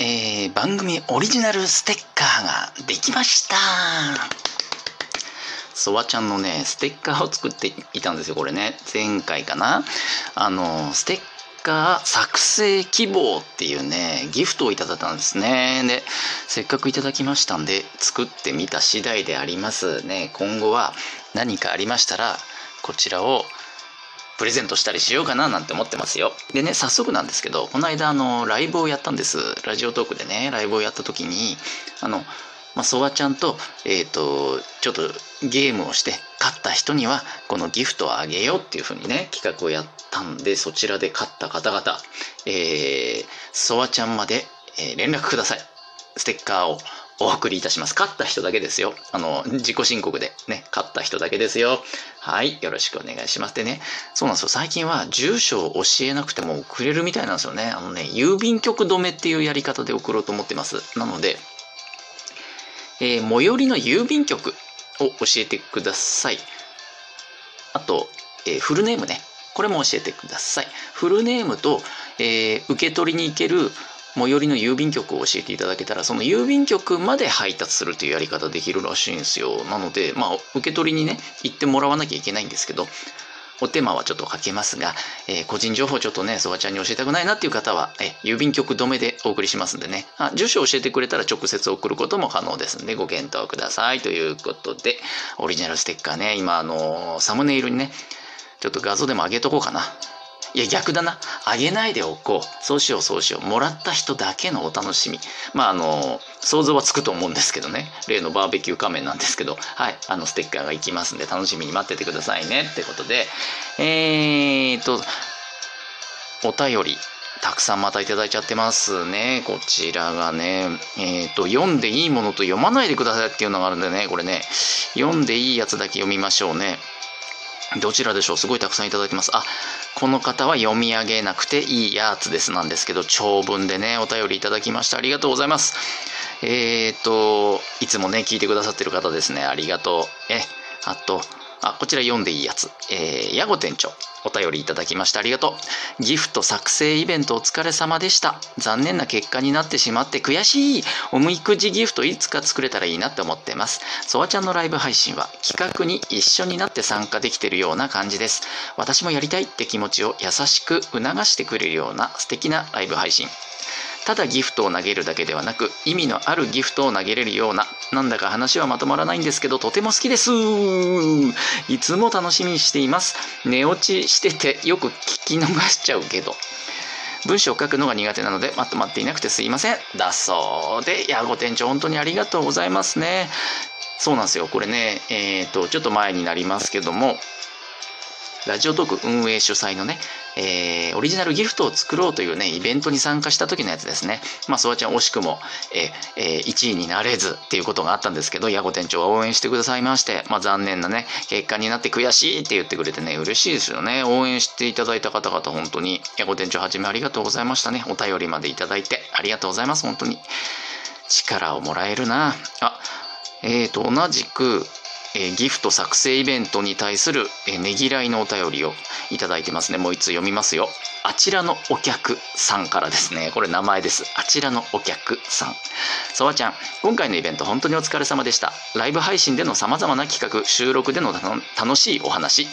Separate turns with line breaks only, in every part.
えー、番組オリジナルステッカーができました。ソワちゃんのねステッカーを作っていたんですよこれね。前回かな。あのステッカー作成希望っていうねギフトをいただいたんですね。でせっかくいただきましたんで作ってみた次第でありますね。今後は何かありましたらこちらをプレゼントしたりしようかななんて思ってますよ。でね、早速なんですけど、この間あの、ライブをやったんです。ラジオトークでね、ライブをやった時に、あの、まあ、ソワちゃんと、えっ、ー、と、ちょっとゲームをして、勝った人には、このギフトをあげようっていう風にね、企画をやったんで、そちらで勝った方々、えー、ソワちゃんまで、えー、連絡ください。ステッカーをお送りいたします。勝った人だけですよ。あの、自己申告でね、勝った人だけですよ。はい、よろしくお願いします。でね、そうなんですよ。最近は住所を教えなくても送れるみたいなんですよね。あのね、郵便局止めっていうやり方で送ろうと思ってます。なので、えー、最寄りの郵便局を教えてください。あと、えー、フルネームね。これも教えてください。フルネームと、えー、受け取りに行ける最寄りの郵便局を教えていただけたらその郵便局まで配達するというやり方できるらしいんですよなのでまあ受け取りにね行ってもらわなきゃいけないんですけどお手間はちょっとかけますが、えー、個人情報ちょっとね、そばちゃんに教えたくないなっていう方は、え郵便局止めでお送りしますんでねあ、住所教えてくれたら直接送ることも可能ですんで、ご検討ください。ということで、オリジナルステッカーね、今、あのサムネイルにね、ちょっと画像でも上げとこうかな。いや逆だな。あげないでおこう。そうしようそうしよう。もらった人だけのお楽しみ。まああの、想像はつくと思うんですけどね。例のバーベキュー仮面なんですけど、はい。あのステッカーが行きますんで楽しみに待っててくださいね。ってことで、えーと、お便り。たくさんまたいただいちゃってますね。こちらがね、えっ、ー、と、読んでいいものと読まないでくださいっていうのがあるんでね、これね、読んでいいやつだけ読みましょうね。どちらでしょう？すごいたくさんいただきます。あ、この方は読み上げなくていいやつですなんですけど、長文でね、お便りいただきました。ありがとうございます。えっ、と、いつもね、聞いてくださってる方ですね。ありがとう。え、あと、あ、こちら読んでいいやつ。えー、ヤゴ店長。お便りいただきましてありがとう。ギフト作成イベントお疲れ様でした。残念な結果になってしまって悔しい。おみくじギフトいつか作れたらいいなって思ってます。ソワちゃんのライブ配信は企画に一緒になって参加できてるような感じです。私もやりたいって気持ちを優しく促してくれるような素敵なライブ配信。ただギフトを投げるだけではなく意味のあるギフトを投げれるようななんだか話はまとまらないんですけどとても好きです。いつも楽しみにしています。寝落ちしててよく聞き逃しちゃうけど。文章を書くのが苦手なのでまとまっていなくてすいません。だそうで。いやご店長本当にありがとうございますね。そうなんですよ。これねえっ、ー、とちょっと前になりますけどもラジオトーク運営主催のね、えー、オリジナルギフトを作ろうというね、イベントに参加した時のやつですね。まあ、そわちゃん惜しくも、えー、えー、1位になれずっていうことがあったんですけど、ヤゴ店長は応援してくださいまして、まあ、残念なね、結果になって悔しいって言ってくれてね、嬉しいですよね。応援していただいた方々、本当に、ヤゴ店長はじめありがとうございましたね。お便りまでいただいて、ありがとうございます、本当に。力をもらえるな。あ、えーと、同じく、え、ギフト作成イベントに対する、え、ねぎらいのお便りをいただいてますね。もう一つ読みますよ。あちらのお客さんからですね。これ名前です。あちらのお客さん。そわちゃん、今回のイベント本当にお疲れ様でした。ライブ配信での様々な企画、収録での楽しいお話、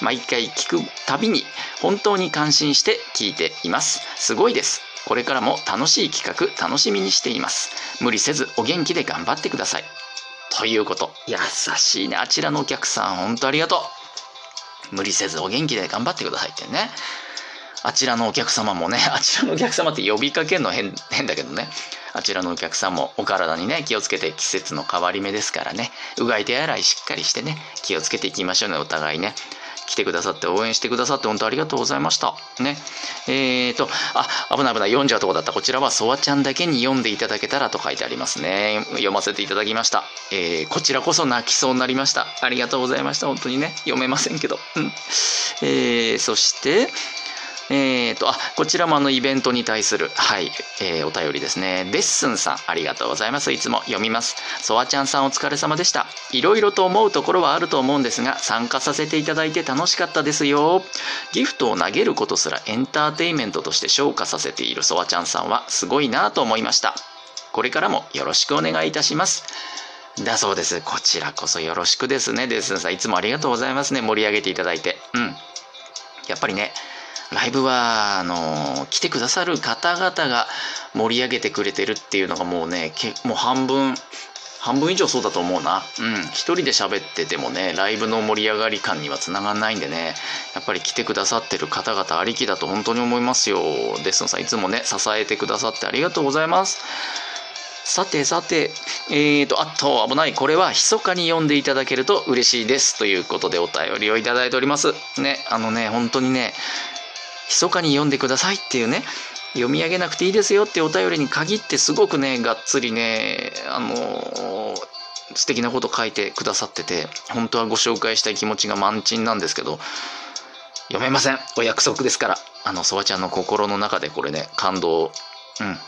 毎回聞くたびに本当に感心して聞いています。すごいです。これからも楽しい企画楽しみにしています。無理せずお元気で頑張ってください。ということ。優しいね。あちらのお客さん、本当ありがとう。無理せずお元気で頑張ってくださいってね。あちらのお客様もね、あちらのお客様って呼びかけるの変変だけどね。あちらのお客さんもお体にね、気をつけて季節の変わり目ですからね。うがい手洗いしっかりしてね、気をつけていきましょうね、お互いね。来てくださって応援してくださって本当ありがとうございました。ね。えーと、あ、危ない危ない、読んじゃうとこだった。こちらはソワちゃんだけに読んでいただけたらと書いてありますね。読ませていただきました。えー、こちらこそ泣きそうになりました。ありがとうございました。本当にね。読めませんけど。うん。えー、そして、えー、と、あ、こちらもあのイベントに対する、はい、えー、お便りですね。レッスンさん、ありがとうございます。いつも読みます。ソワちゃんさんお疲れ様でした。いろいろと思うところはあると思うんですが、参加させていただいて楽しかったですよ。ギフトを投げることすらエンターテイメントとして昇華させているソワちゃんさんはすごいなと思いました。これからもよろしくお願いいたします。だそうです。こちらこそよろしくですね。ですさん、いつもありがとうございますね。盛り上げていただいて。うん。やっぱりね、ライブは、あの、来てくださる方々が盛り上げてくれてるっていうのがもうね、けもう半分、半分以上そうだと思うな。うん。一人で喋っててもね、ライブの盛り上がり感にはつながんないんでね、やっぱり来てくださってる方々ありきだと本当に思いますよ。ですのさん、いつもね、支えてくださってありがとうございます。さてさて、えーと、あっと、危ない。これは密かに読んでいただけると嬉しいです。ということでお便りをいただいております。ね、あのね、本当にね、密かに読んでくださいっていうね、読み上げなくていいですよってお便りに限ってすごくね、がっつりね、あのー、素敵なこと書いてくださってて、本当はご紹介したい気持ちが満鎮なんですけど、読めません。お約束ですから。あの、そばちゃんの心の中でこれね、感動、うん、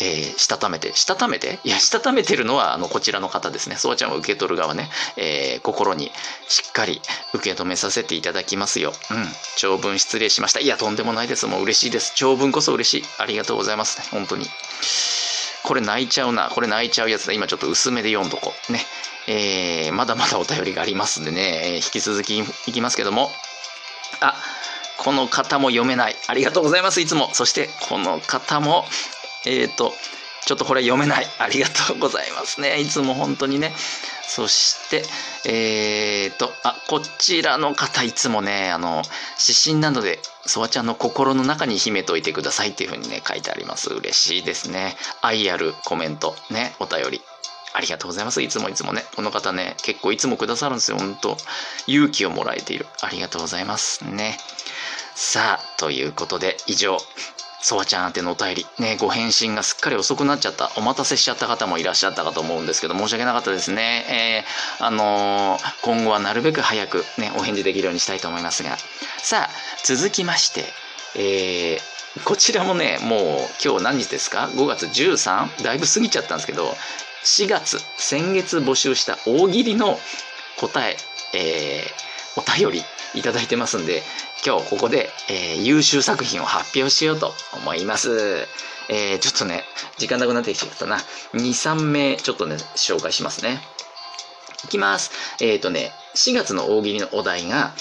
えー、したためて、したためて？いや、したためてるのは、あの、こちらの方ですね。そうちゃんを受け取る側ね、えー、心にしっかり受け止めさせていただきますよ。うん。長文失礼しました。いや、とんでもないです。もう嬉しいです。長文こそ嬉しい。ありがとうございますね。本当に。これ泣いちゃうな。これ泣いちゃうやつだ。今ちょっと薄めで読んどこう。ね。えー、まだまだお便りがありますんでね、え引き続きいきますけども。あ、この方も読めない。ありがとうございます。いつも。そして、この方もえっ、ー、と、ちょっとこれ読めない。ありがとうございますね。いつも本当にね。そして、えっ、ー、と、あ、こちらの方、いつもね、あの、指針などで、ソワちゃんの心の中に秘めといてくださいっていうふうにね、書いてあります。嬉しいですね。愛あるコメント、ね、お便り。ありがとうございます。いつもいつもね。この方ね、結構いつもくださるんですよ。本当勇気をもらえている。ありがとうございますね。さあ、ということで、以上、そわちゃん宛てのお便り、ね、ご返信がすっかり遅くなっちゃった、お待たせしちゃった方もいらっしゃったかと思うんですけど、申し訳なかったですね。えー、あのー、今後はなるべく早くね、お返事できるようにしたいと思いますが。さあ、続きまして、えー、こちらもね、もう今日何日ですか ?5 月 13? だいぶ過ぎちゃったんですけど、4月、先月募集した大喜利の答え、えー、お便りいただいてますんで、今日ここで、えー、優秀作品を発表しようと思います。えー、ちょっとね、時間なくなってきちゃったな。2、3名ちょっとね、紹介しますね。いきます。えっ、ー、とね、4月の大喜利のお題が、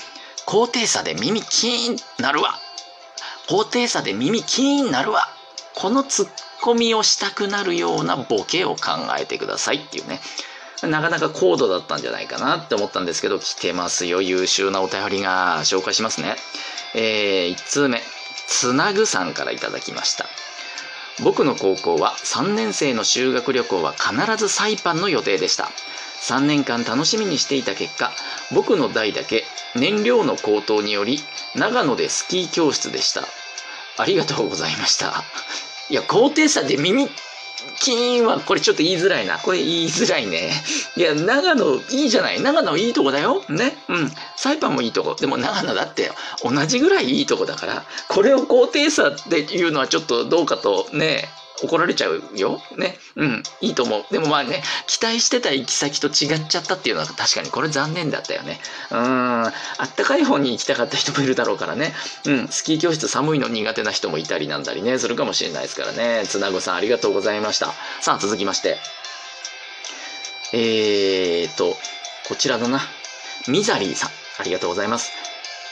高低差で耳キーンなるわ。高低差で耳キーンなるわ。このツッコミをしたくなるようなボケを考えてくださいっていうね。なかなか高度だったんじゃないかなって思ったんですけど、来てますよ。優秀なお便りが紹介しますね。えー、1通目、つなぐさんからいただきました。僕の高校は3年生の修学旅行は必ずサイパンの予定でした。3年間楽しみにしていた結果、僕の代だけ燃料の高騰により長野でスキー教室でした。ありがとうございました。いや、高低差で耳金は、これちょっと言いづらいな。これ言いづらいね。いや、長野いいじゃない。長野いいとこだよ。ね。うん。サイパンもいいとこ。でも長野だって同じぐらいいいとこだから、これを高低差っていうのはちょっとどうかとね、怒られちゃうよ。ね。うん。いいと思う。でもまあね、期待してた行き先と違っちゃったっていうのは確かにこれ残念だったよね。うん。あったかい方に行きたかった人もいるだろうからね。うん。スキー教室寒いの苦手な人もいたりなんだりね、するかもしれないですからね。つなぐさんありがとうございました。さあ、続きまして。えーと、こちらだな。ミザリーさん。ありがとうございます。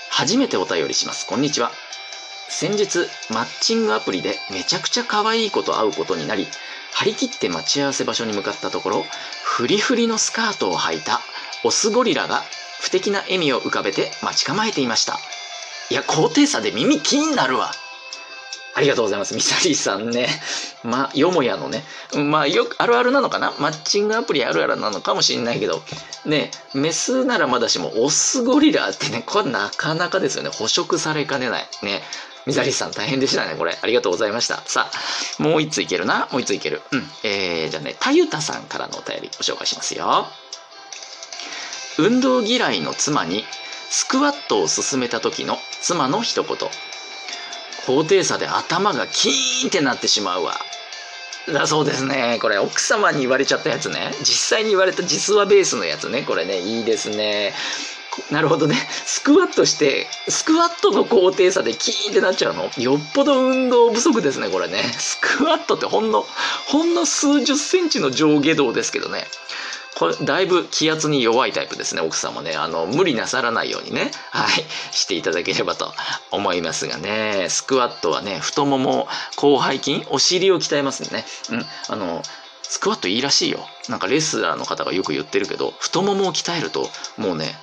初めてお便りします。こんにちは。先日マッチングアプリでめちゃくちゃ可愛い子と会うことになり張り切って待ち合わせ場所に向かったところフリフリのスカートを履いたオスゴリラが不敵な笑みを浮かべて待ち構えていましたいや高低差で耳気になるわありがとうございます。ミサリーさんね。まあ、よもやのね。まあ、よく、あるあるなのかな？マッチングアプリあるあるなのかもしれないけど、ね、メスならまだしも、オスゴリラってね、これなかなかですよね。捕食されかねない。ね。ミザリスさん大変でしたね、これ。ありがとうございました。さあ、もう一ついけるな。もう一ついける。うん。えー、じゃあね、たゆたさんからのお便りご紹介しますよ。運動嫌いの妻にスクワットを勧めた時の妻の一言。高低差で頭がキーンってなってしまうわだそうですねこれ奥様に言われちゃったやつね実際に言われた実話ベースのやつねこれねいいですねなるほどね。スクワットしてスクワットの高低差でキーンってなっちゃうの？よっぽど運動不足ですねこれね。スクワットってほんのほんの数十センチの上下動ですけどね。これだいぶ気圧に弱いタイプですね奥様ね。あの無理なさらないようにね。はい。していただければと思いますがね。スクワットはね太もも広背筋お尻を鍛えますんでね。うん。あのスクワットいいらしいよ。なんかレスラーの方がよく言ってるけど太ももを鍛えるともうね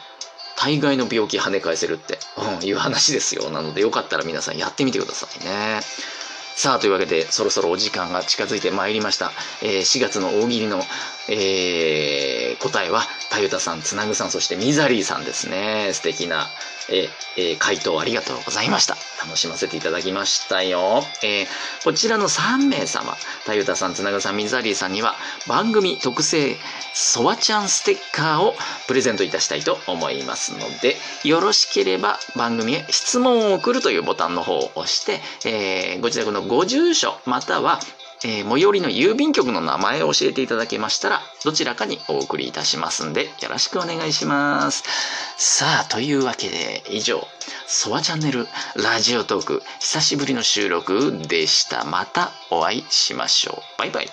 大概の病気跳ね返せるって、うん、いう話ですよ。なのでよかったら皆さんやってみてくださいね。さあというわけでそろそろお時間が近づいてまいりました、えー、4月の大喜利の、えー、答えはたゆたさんつなぐさんそしてミザリーさんですね。素敵な、えー、えー、回答ありがとうございました。楽しませていただきましたよ、えー、こちらの3名様たゆたさんつなぐさんミザリーさんには番組特製ソワちゃんステッカーをプレゼントいたしたいと思いますのでよろしければ番組へ質問を送るというボタンの方を押して、えー、ご自宅のご住所またはえー、最寄りの郵便局の名前を教えていただけましたら、どちらかにお送りいたしますんで、よろしくお願いします。さあ、というわけで、以上、ソワチャンネルラジオトーク、久しぶりの収録でした。またお会いしましょう。バイバイ。